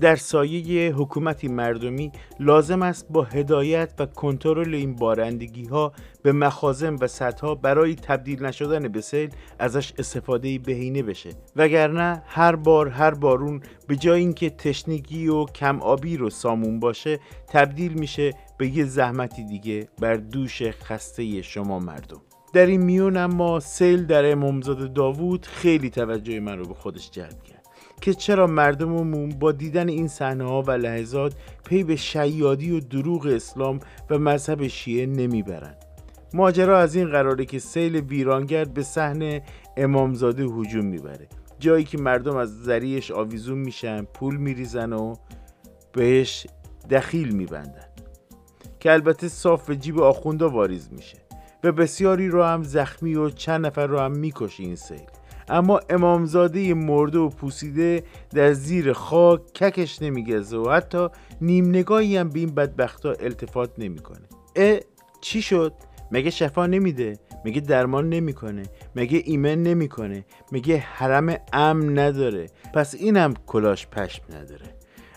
در سایه حکومتی مردمی لازم است با هدایت و کنترل این بارندگی ها به مخازن و سطح برای تبدیل نشدن به سیل ازش استفاده بهینه بشه. وگرنه هر بار هر بارون به جای اینکه تشنگی و کم آبی رو سامون باشه تبدیل میشه به یه زحمتی دیگه بر دوش خسته شما مردم. در این میون اما سیل در امامزاده داوود خیلی توجه من رو به خودش جلب کرد. که چرا مردممون با دیدن این صحنه ها و لحظات پی به شیادی و دروغ اسلام و مذهب شیعه نمی‌برند. ماجرا از این قراره که سیل ویرانگر به صحنه امامزاده هجوم می‌بره. جایی که مردم از ذریعش آویزون میشن پول میریزن و بهش دخیل میبندن. که البته صاف به جیب آخوندا واریز میشه. و بسیاری رو هم زخمی و چند نفر رو هم می‌کشه این سیل. اما امامزاده مرده و پوسیده در زیر خاک ککش نمیگزه و حتی نیم نگاهی هم به این بدبختا التفات نمی‌کنه. اه چی شد؟ مگه شفا نمیده؟ مگه درمان نمی‌کنه؟ مگه ایمن نمی‌کنه؟ مگه حرم امن نداره؟ پس اینم کلاش پشم نداره.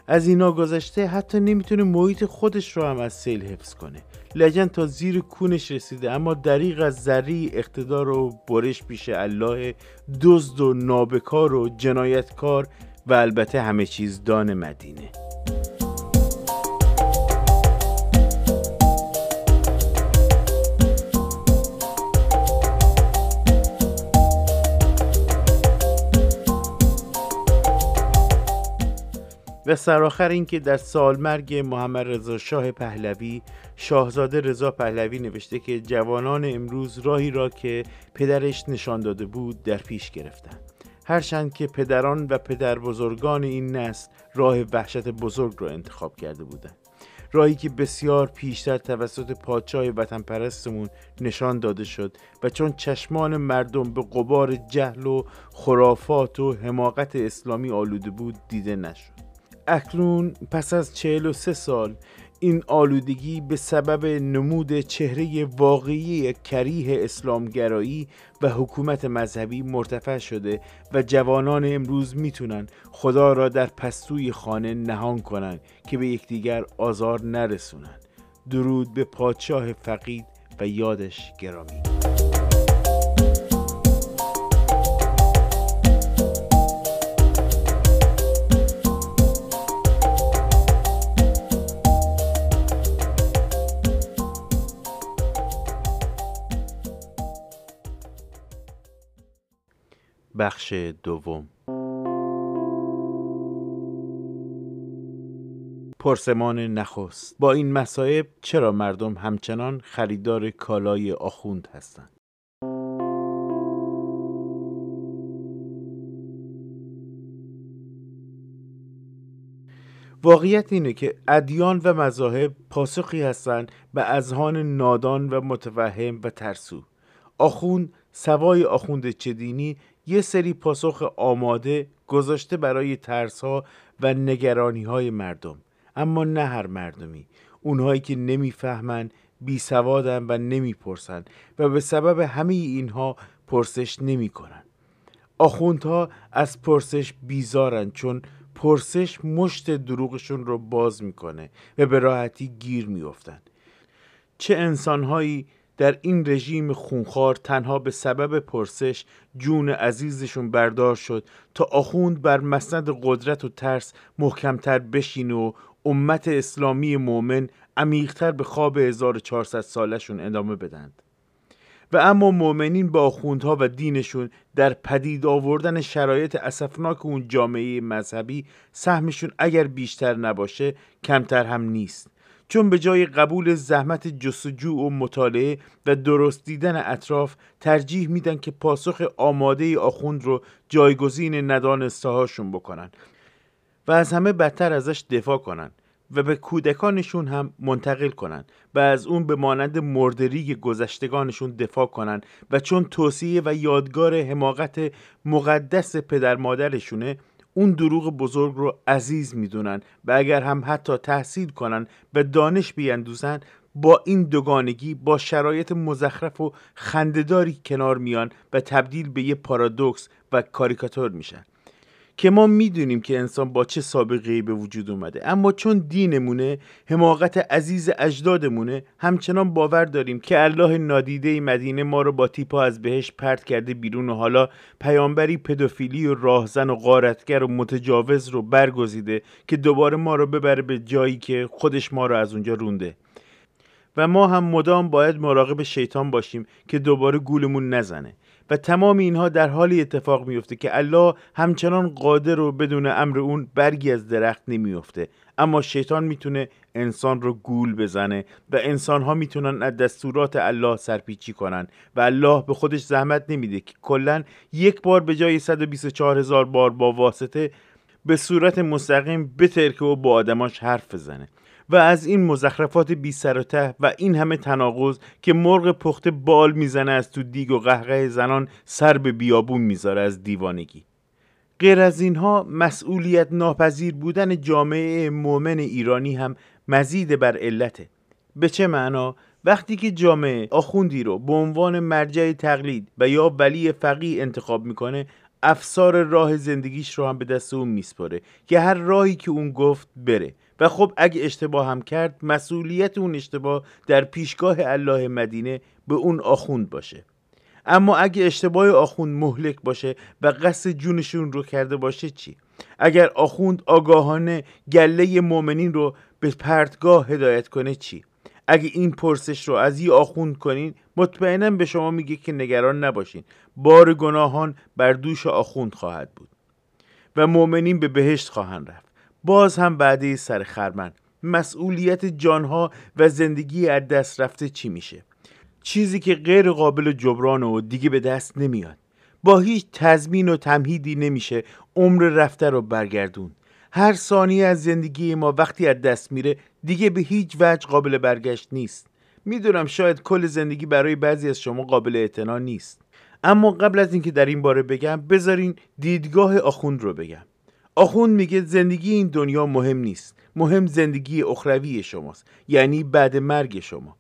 از اینا گذشته حتی نمی‌تونه محیط خودش رو هم از سیل حفظ کنه. لجن تا زیر کونش رسیده اما دریغ از ذری اقتدار و برش پیش الله دزد و نابکار و جنایتکار و البته همه چیز دان مدینه. و سرآخر اینکه در سالمرگ محمد رضا شاه پهلوی شاهزاده رضا پهلوی نوشته که جوانان امروز راهی را که پدرش نشان داده بود در پیش گرفتند هرچند که پدران و پدر بزرگان این نسل راه وحشت بزرگ را انتخاب کرده بودند. راهی که بسیار پیشتر توسط پادشاه وطن پرستمون نشان داده شد و چون چشمان مردم به قبار جهل و خرافات و حماقت اسلامی آلوده بود دیده نشد. اکنون پس از 43 سال این آلودگی به سبب نمود چهره واقعی کریه اسلامگرایی و حکومت مذهبی مرتفع شده و جوانان امروز می‌تونن خدا را در پستوی خانه نهان کنند که به یکدیگر آزار نرسونن. درود به پادشاه فقید و یادش گرامی. بخش دوم. پرسمان نخست. با این مصائب چرا مردم همچنان خریدار کالای آخوند هستند؟ واقعیت اینه که ادیان و مذاهب پاسخی هستند به اذهان نادان و متوهم و ترسو. آخوند سوای آخوند چدینی یه سری پاسخ آماده گذاشته برای ترس ها و نگرانی های مردم. اما نه هر مردمی. اونهایی که نمی‌فهمن بی سوادن و نمی‌پرسن و به سبب همه اینها پرسش نمی‌کنن. آخوندها از پرسش بیزارن چون پرسش مشت دروغشون رو باز می‌کنه و به راحتی گیر میافتند چه انسانهایی در این رژیم خونخوار تنها به سبب پرسش جون عزیزشون بردار شد تا آخوند بر مسند قدرت و ترس محکمتر بشین و امت اسلامی مؤمن عمیقتر به خواب 1400 سالشون ادامه بدند و اما مؤمنین با آخوندها و دینشون در پدید آوردن شرایط اسفناک اون جامعه مذهبی سهمشون اگر بیشتر نباشه کمتر هم نیست. چون به جای قبول زحمت جستجو و مطالعه و درست دیدن اطراف ترجیح میدن که پاسخ آماده آخوند رو جایگزین ندانسته هاشون بکنن و از همه بدتر ازش دفاع کنن و به کودکانشون هم منتقل کنن و از اون به مانند مردری گذشتگانشون دفاع کنن و چون توصیه و یادگار حماقت مقدس پدر مادرشونه اون دروغ بزرگ رو عزیز می‌دونن و اگر هم حتی تحصیل کنن و دانش بیندوزن با این دوگانگی با شرایط مزخرف و خندهداری کنار میان و تبدیل به یه پارادوکس و کاریکاتور میشن. که ما می‌دونیم که انسان با چه سابقه به وجود اومده. اما چون دینمونه حماقت عزیز اجدادمونه همچنان باور داریم که الله نادیده مدینه ما رو با تیپا از بهش پرت کرده بیرون و حالا پیامبری پدوفیلی و راهزن و غارتگر و متجاوز رو برگزیده که دوباره ما رو ببره به جایی که خودش ما رو از اونجا رونده. و ما هم مدام باید مراقب شیطان باشیم که دوباره گولمون نزنه. و تمام اینها در حالی اتفاق میفته که الله همچنان قادر و بدون امر اون برگی از درخت نمیفته اما شیطان می‌تونه انسان رو گول بزنه و انسان ها می‌تونن از دستورات الله سرپیچی کنن و الله به خودش زحمت نمیده که کلا یک بار به جای 124 هزار بار با واسطه به صورت مستقیم بترکه و با آدماش حرف بزنه. و از این مزخرفات بی سر و ته و این همه تناقض که مرغ پخته بال می‌زنه از تو دیگ و قهقه زنان سر به بیابون می‌ذاره از دیوانگی. غیر از اینها مسئولیت ناپذیر بودن جامعه مؤمن ایرانی هم مزید بر علته. به چه معنا؟ وقتی که جامعه آخوندی رو به عنوان مرجع تقلید و یا ولی فقی انتخاب می‌کنه افسار راه زندگیش رو هم به دست اون میسپره که هر راهی که اون گفت بره. و خب اگه اشتباه هم کرد مسئولیت اون اشتباه در پیشگاه الله مدینه به اون آخوند باشه اما اگه اشتباه آخوند مهلک باشه و قصد جونشون رو کرده باشه چی؟ اگر آخوند آگاهانه گله مؤمنین رو به پرتگاه هدایت کنه چی؟ اگه این پرسش رو از یه آخوند کنین مطمئنا به شما میگه که نگران نباشین بار گناهان بر دوش آخوند خواهد بود و مؤمنین به بهشت خواهند رفت باز هم بعده سر خرمن. مسئولیت جانها و زندگی از دست رفته چی میشه؟ چیزی که غیر قابل جبران و دیگه به دست نمیاد. با هیچ تضمین و تمهیدی نمیشه عمر رفته رو برگردون. هر ثانیه از زندگی ما وقتی از دست میره دیگه به هیچ وجه قابل برگشت نیست. می‌دونم شاید کل زندگی برای بعضی از شما قابل اعتنا نیست. اما قبل از اینکه در این باره بگم بذارین دیدگاه آخوند رو بگم. آخوند میگه زندگی این دنیا مهم نیست. مهم زندگی اخروی شماست. یعنی بعد مرگ شما.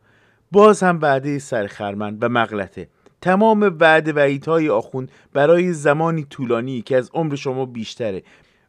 باز هم وعده سرخرمن و مغلطه. تمام وعده و های آخوند برای زمانی طولانی که از عمر شما بیشتره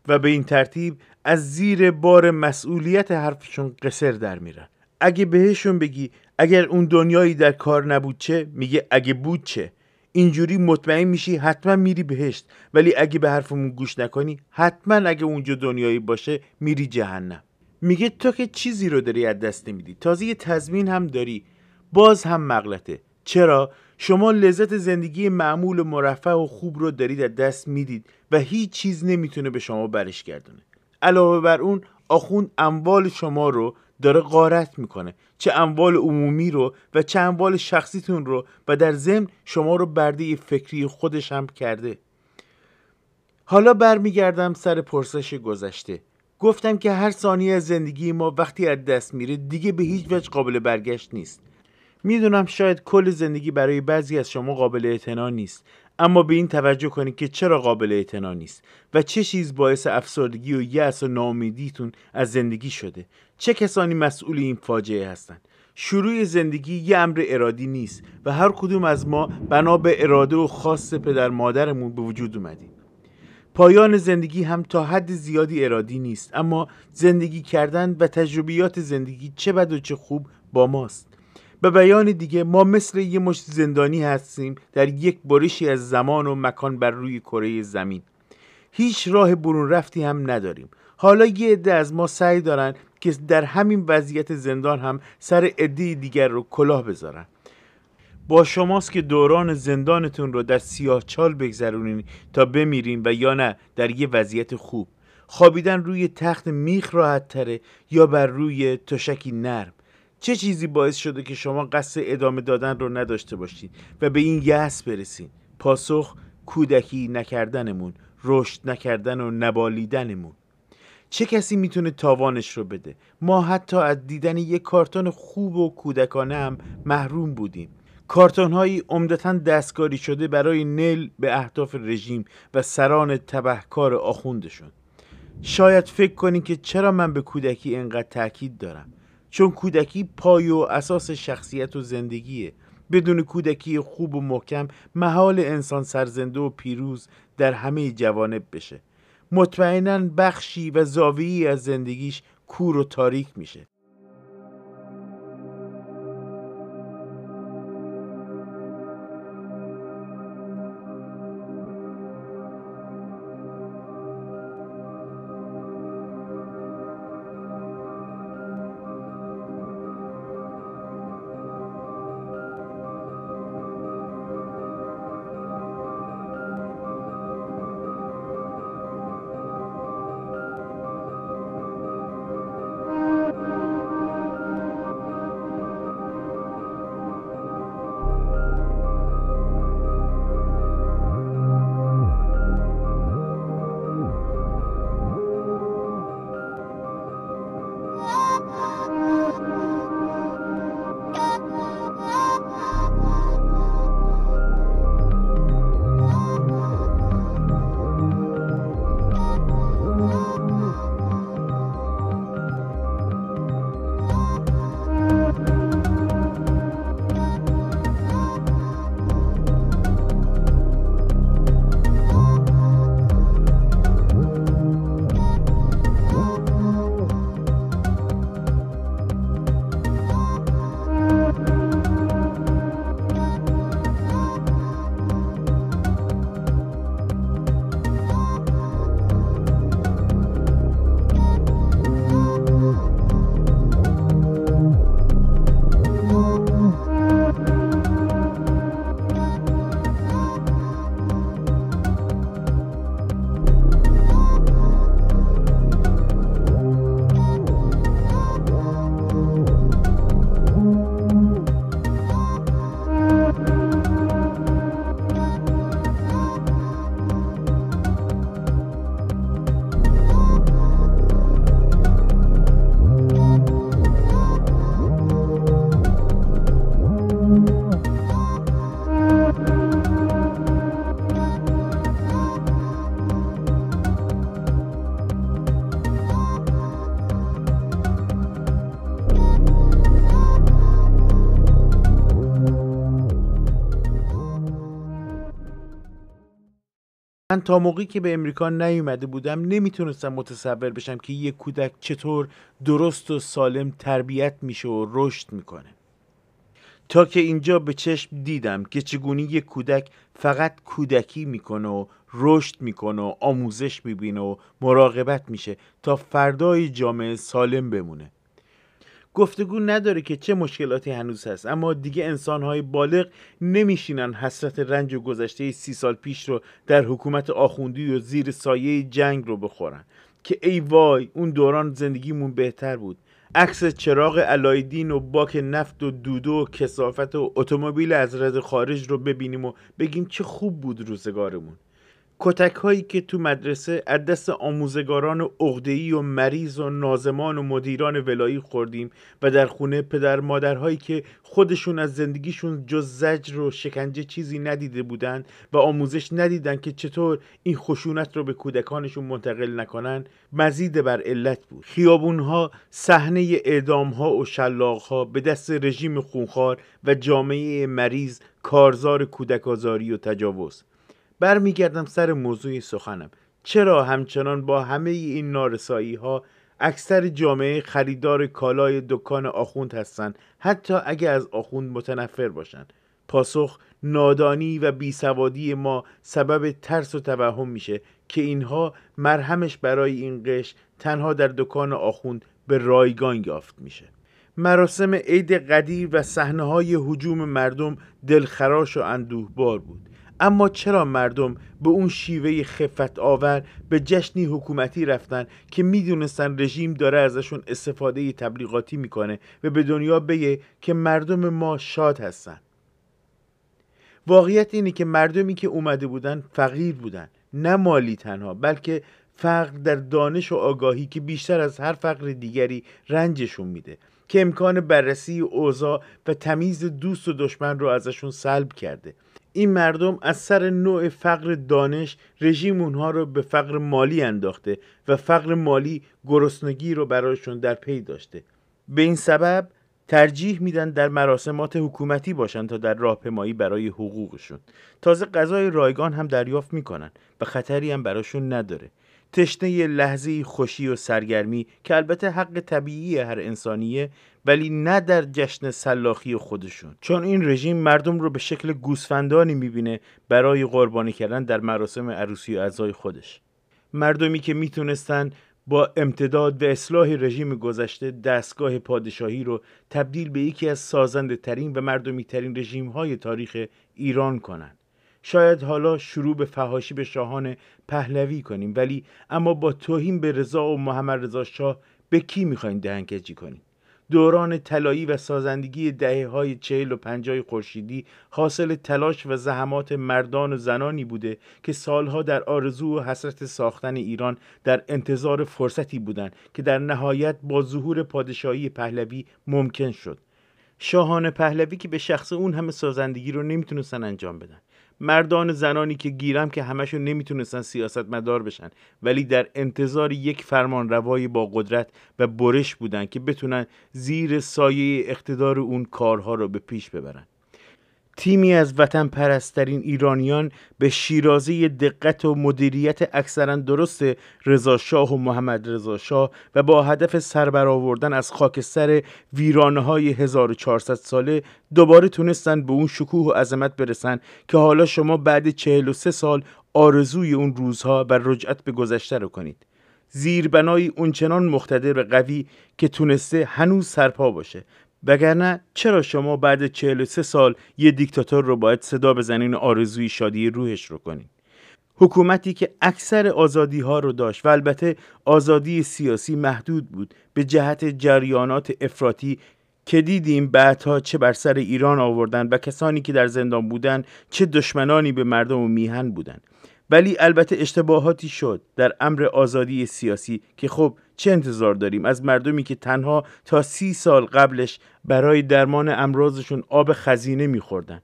و به این ترتیب از زیر بار مسئولیت حرفشون قصر در میرن. اگه بهشون بگی اگر اون دنیایی در کار نبود چه؟ میگه اگه بود چه؟ اینجوری مطمئن میشی حتما میری بهشت. ولی اگه به حرفمون گوش نکنی حتما اگه اونجا دنیایی باشه میری جهنم. میگه تو که چیزی رو داری از دست نمیدی. تازه یه تضمین هم داری. باز هم مغلطه. چرا؟ شما لذت زندگی معمول و مرفه و خوب رو دارید از دست می‌دید و هیچ چیز نمی‌تونه به شما برش گردونه. علاوه بر اون آخون اموال شما رو داره غارت می‌کنه. چه اموال عمومی رو و چه اموال شخصیتون رو و در ضمن شما رو برده فکری خودش هم کرده. حالا برمیگردم سر پرسش گذشته. گفتم که هر ثانیه از زندگی ما وقتی از دست میره دیگه به هیچ وجه قابل برگشت نیست. می‌دونم شاید کل زندگی برای بعضی از شما قابل اعتنا نیست. اما به این توجه کنید که چرا قابل اعتنا نیست و چه چیز باعث افسردگی و یأس و ناامیدیتون از زندگی شده؟ چه کسانی مسئول این فاجعه هستند؟ شروع زندگی یه امر ارادی نیست و هر کدوم از ما بنا به اراده و خاص پدر مادرمون به وجود اومدیم. پایان زندگی هم تا حد زیادی ارادی نیست اما زندگی کردن و تجربیات زندگی چه بد و چه خوب با ماست. به بیان دیگه ما مثل یه مش زندانی هستیم در یک برشی از زمان و مکان بر روی کره زمین. هیچ راه برون رفتی هم نداریم. حالا یه عده از ما سعی دارن که در همین وضعیت زندان هم سر عده دیگر رو کلاه بذارن. با شماست که دوران زندانتون رو در سیاه چال بگذرونین تا بمیرین و یا نه در یه وضعیت خوب. خوابیدن روی تخت میخ راحت تره یا بر روی تشکی نرم. چه چیزی باعث شده که شما قصد ادامه دادن رو نداشته باشید و به این یأس برسین؟ پاسخ کودکی نکردنمون رشد نکردن و نبالیدنمون. چه کسی می‌تونه تاوانش رو بده؟ ما حتی از دیدن یک کارتون خوب و کودکانه هم محروم بودیم. کارتون هایی عمدتا دستکاری شده برای نل به اهداف رژیم و سران تبهکار آخوندشون. شاید فکر کنین که چرا من به کودکی انقدر تاکید دارم؟ چون کودکی پای و اساس شخصیت و زندگیه. بدون کودکی خوب و محکم محال انسان سرزنده و پیروز در همه جوانب بشه. مطمئنا بخشی و زاویی از زندگیش کور و تاریک میشه. من تا موقعی که به امریکا نیومده بودم نمی‌تونستم متصور بشم که یک کودک چطور درست و سالم تربیت میشه و رشد می‌کنه. تا که اینجا به چشم دیدم که چگونه یک کودک فقط کودکی می‌کنه و رشد می‌کنه و آموزش می‌بینه و مراقبت میشه تا فردای جامعه سالم بمونه. گفتگو نداره که چه مشکلاتی هنوز هست. اما دیگه انسانهای بالغ نمیشینن حسرت رنج و گذشته سی سال پیش رو در حکومت آخوندی و زیر سایه جنگ رو بخورن. که ای وای اون دوران زندگیمون بهتر بود. عکس چراغ علایدین و باک نفت و دودو و کسافت و اتومبیل از رد خارج رو ببینیم و بگیم چه خوب بود روزگارمون. کتک هایی که تو مدرسه از دست آموزگاران عقده‌ای و مریض و نازمان و مدیران ولایی خوردیم و در خونه پدر مادرهایی که خودشون از زندگیشون جز زجر و شکنجه چیزی ندیده بودند و آموزش ندیدن که چطور این خشونت رو به کودکانشون منتقل نکنن مزید بر علت بود. خیابون ها صحنه اعدام ها و شلاق ها به دست رژیم خونخوار و جامعه مریض کارزار کودک و تجاوز. برمیگردم سر موضوع سخنم. چرا همچنان با همه این نارسایی ها اکثر جامعه خریدار کالای دکان آخوند هستند حتی اگر از آخوند متنفر باشند؟ پاسخ نادانی و بیسوادی ما سبب ترس و توهم میشه که اینها مرهمش برای این قش تنها در دکان آخوند به رایگان یافت میشه. مراسم عید قدیر و صحنه های حجوم مردم دلخراش و اندوهبار بود. اما چرا مردم به اون شیوه خفت آور به جشنی حکومتی رفتن که می‌دونستن رژیم داره ازشون استفاده تبلیغاتی می‌کنه و به دنیا بگه که مردم ما شاد هستن؟ واقعیت اینه که مردمی که اومده بودن فقیر بودن نه مالی تنها بلکه فقر در دانش و آگاهی که بیشتر از هر فقر دیگری رنجشون میده که امکان بررسی اوضاع و تمیز دوست و دشمن رو ازشون سلب کرده. این مردم از سر نوع فقر دانش رژیم اونها رو به فقر مالی انداخته و فقر مالی گرسنگی رو برایشون در پی داشته. به این سبب ترجیح میدن در مراسمات حکومتی باشن تا در راهپیمایی برای حقوقشون. تازه غذای رایگان هم دریافت می‌کنن و خطری هم براشون نداره. تشنه لحظه خوشی و سرگرمی که البته حق طبیعی هر انسانیه ولی نه در جشن سلاخی خودشون. چون این رژیم مردم رو به شکل گوسفندانی می‌بینه برای قربانی کردن در مراسم عروسی و اعضای خودش. مردمی که می‌تونستن با امتداد و اصلاح رژیم گذشته دستگاه پادشاهی رو تبدیل به یکی از سازنده ترین و مردمی ترین رژیم های تاریخ ایران کنند. شاید حالا شروع به فهاشی به شاهان پهلوی کنیم ولی اما با توهین به رضا و محمد رضا شاه به کی می‌خواین دهنکجی کنیم؟ دوران طلایی و سازندگی دهه های چهل و پنجای خورشیدی حاصل تلاش و زحمات مردان و زنانی بوده که سالها در آرزو و حسرت ساختن ایران در انتظار فرصتی بودند که در نهایت با ظهور پادشاهی پهلوی ممکن شد. شاهان پهلوی که به شخص اون همه سازندگی رو نمی‌تونستن انجام بدن. مردان زنانی که گیرم که همشون نمی‌تونستن سیاست مدار بشن ولی در انتظار یک فرمان روای با قدرت و برش بودن که بتونن زیر سایه اقتدار اون کارها رو به پیش ببرن. تیمی از وطن پرسترین ایرانیان به شیرازه دقت و مدیریت اکثرا درست رضا شاه و محمد رضا شاه و با هدف سربرآوردن از خاکستر ویرانه های 1400 ساله دوباره تونستن به اون شکوه و عظمت برسن که حالا شما بعد 43 سال آرزوی اون روزها و رجعت به گذشته رو کنید. زیربنای اونچنان مقتدر و قوی که تونسته هنوز سرپا باشه. وگرنه چرا شما بعد 43 سال یه دیکتاتور رو باید صدا بزنین آرزوی شادی روحش رو کنین؟ حکومتی که اکثر آزادی ها رو داشت و البته آزادی سیاسی محدود بود به جهت جریانات افراطی که دیدیم بعدها چه بر سر ایران آوردن و کسانی که در زندان بودن چه دشمنانی به مردم و میهن بودند ولی البته اشتباهاتی شد در امر آزادی سیاسی که خب چه انتظار داریم؟ از مردمی که تنها تا سی سال قبلش برای درمان امراضشون آب خزینه میخوردن.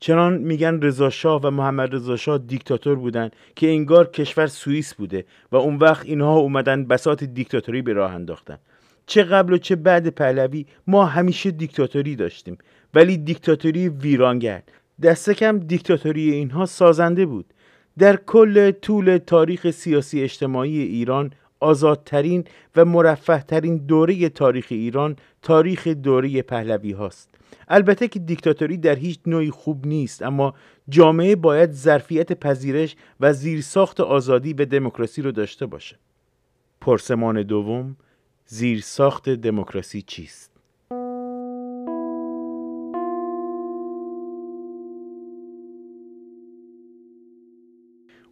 چنان میگن رضا شاه و محمد رضا شاه دیکتاتور بودن که انگار کشور سوئیس بوده و اون وقت اینها اومدن بسات دیکتاتوری به راه انداختن. چه قبل و چه بعد پهلوی ما همیشه دیکتاتوری داشتیم ولی دیکتاتوری ویرانگر. دست کم دیکتاتوری اینها سازنده بود. در کل طول تاریخ سیاسی اجتماعی ایران آزادترین و مرفهترین دوره تاریخ ایران تاریخ دوره پهلوی هاست. البته که دیکتاتوری در هیچ نوعی خوب نیست اما جامعه باید ظرفیت پذیرش و زیرساخت آزادی و دموکراسی رو داشته باشه. پرسمان دوم زیرساخت دموکراسی چیست؟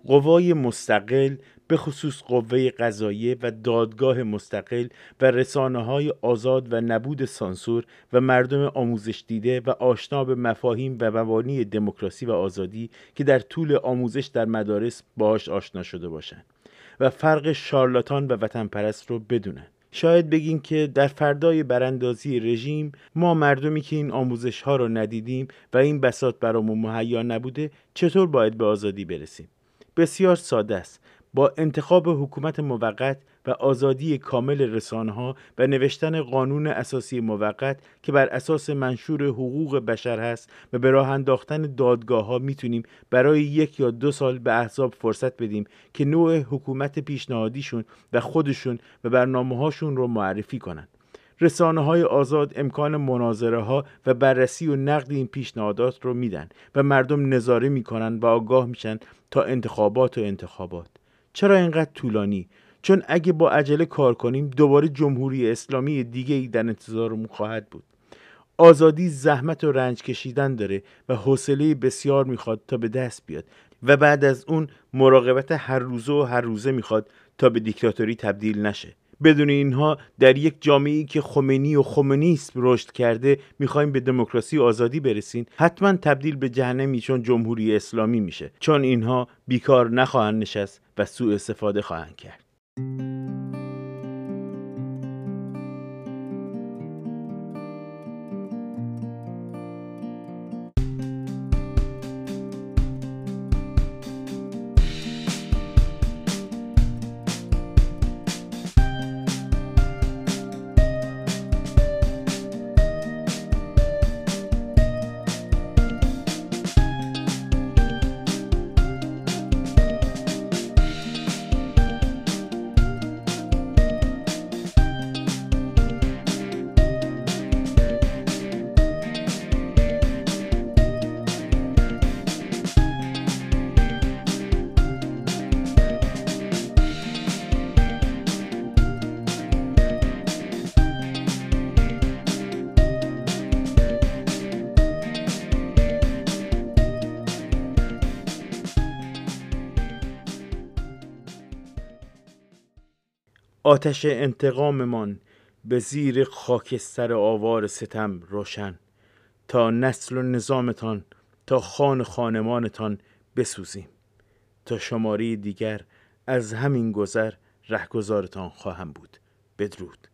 قوای مستقل به خصوص قوه قضاییه و دادگاه مستقل و رسانه های آزاد و نبود سانسور و مردم آموزش دیده و آشنا به مفاهیم و مبانی دموکراسی و آزادی که در طول آموزش در مدارس باهاش آشنا شده باشند و فرق شارلاتان و وطن پرست رو بدونن. شاید بگین که در فردای براندازی رژیم ما مردمی که این آموزش ها رو ندیدیم و این بسات برامون مهیا نبوده چطور باید به آزادی برسیم؟ بسیار ساده است با انتخاب حکومت موقت و آزادی کامل رسانه و نوشتن قانون اساسی موقت که بر اساس منشور حقوق بشر هست و به راه انداختن دادگاه ها می‌تونیم برای یک یا دو سال به احزاب فرصت بدیم که نوع حکومت پیشنهادیشون و خودشون و برنامه هاشون رو معرفی کنند. رسانه های آزاد امکان مناظره ها و بررسی و نقد این پیشنهادات رو میدن و مردم نظاره می‌کنن و آگاه میشن تا انتخابات و انتخابات. چرا اینقدر طولانی؟ چون اگه با عجله کار کنیم دوباره جمهوری اسلامی دیگه ای در انتظارمون خواهد بود. آزادی زحمت و رنج کشیدن داره و حوصله بسیار می‌خواد تا به دست بیاد و بعد از اون مراقبت هر روزه و هر روزه می‌خواد تا به دیکتاتوری تبدیل نشه. بدون اینها در یک جامعه که خمینی و خمینیسم رشد کرده می‌خوایم به دموکراسی و آزادی برسین حتما تبدیل به جهنمی چون جمهوری اسلامی میشه. چون اینها بیکار نخواهند نشست و سوء استفاده خواهند کرد. آتش انتقاممان به زیر خاکستر آوار ستم روشن تا نسل و نظامتان تا خان خانمانتان بسوزیم. تا شماره دیگر از همین گذر رهگذارتان خواهم بود. بدرود.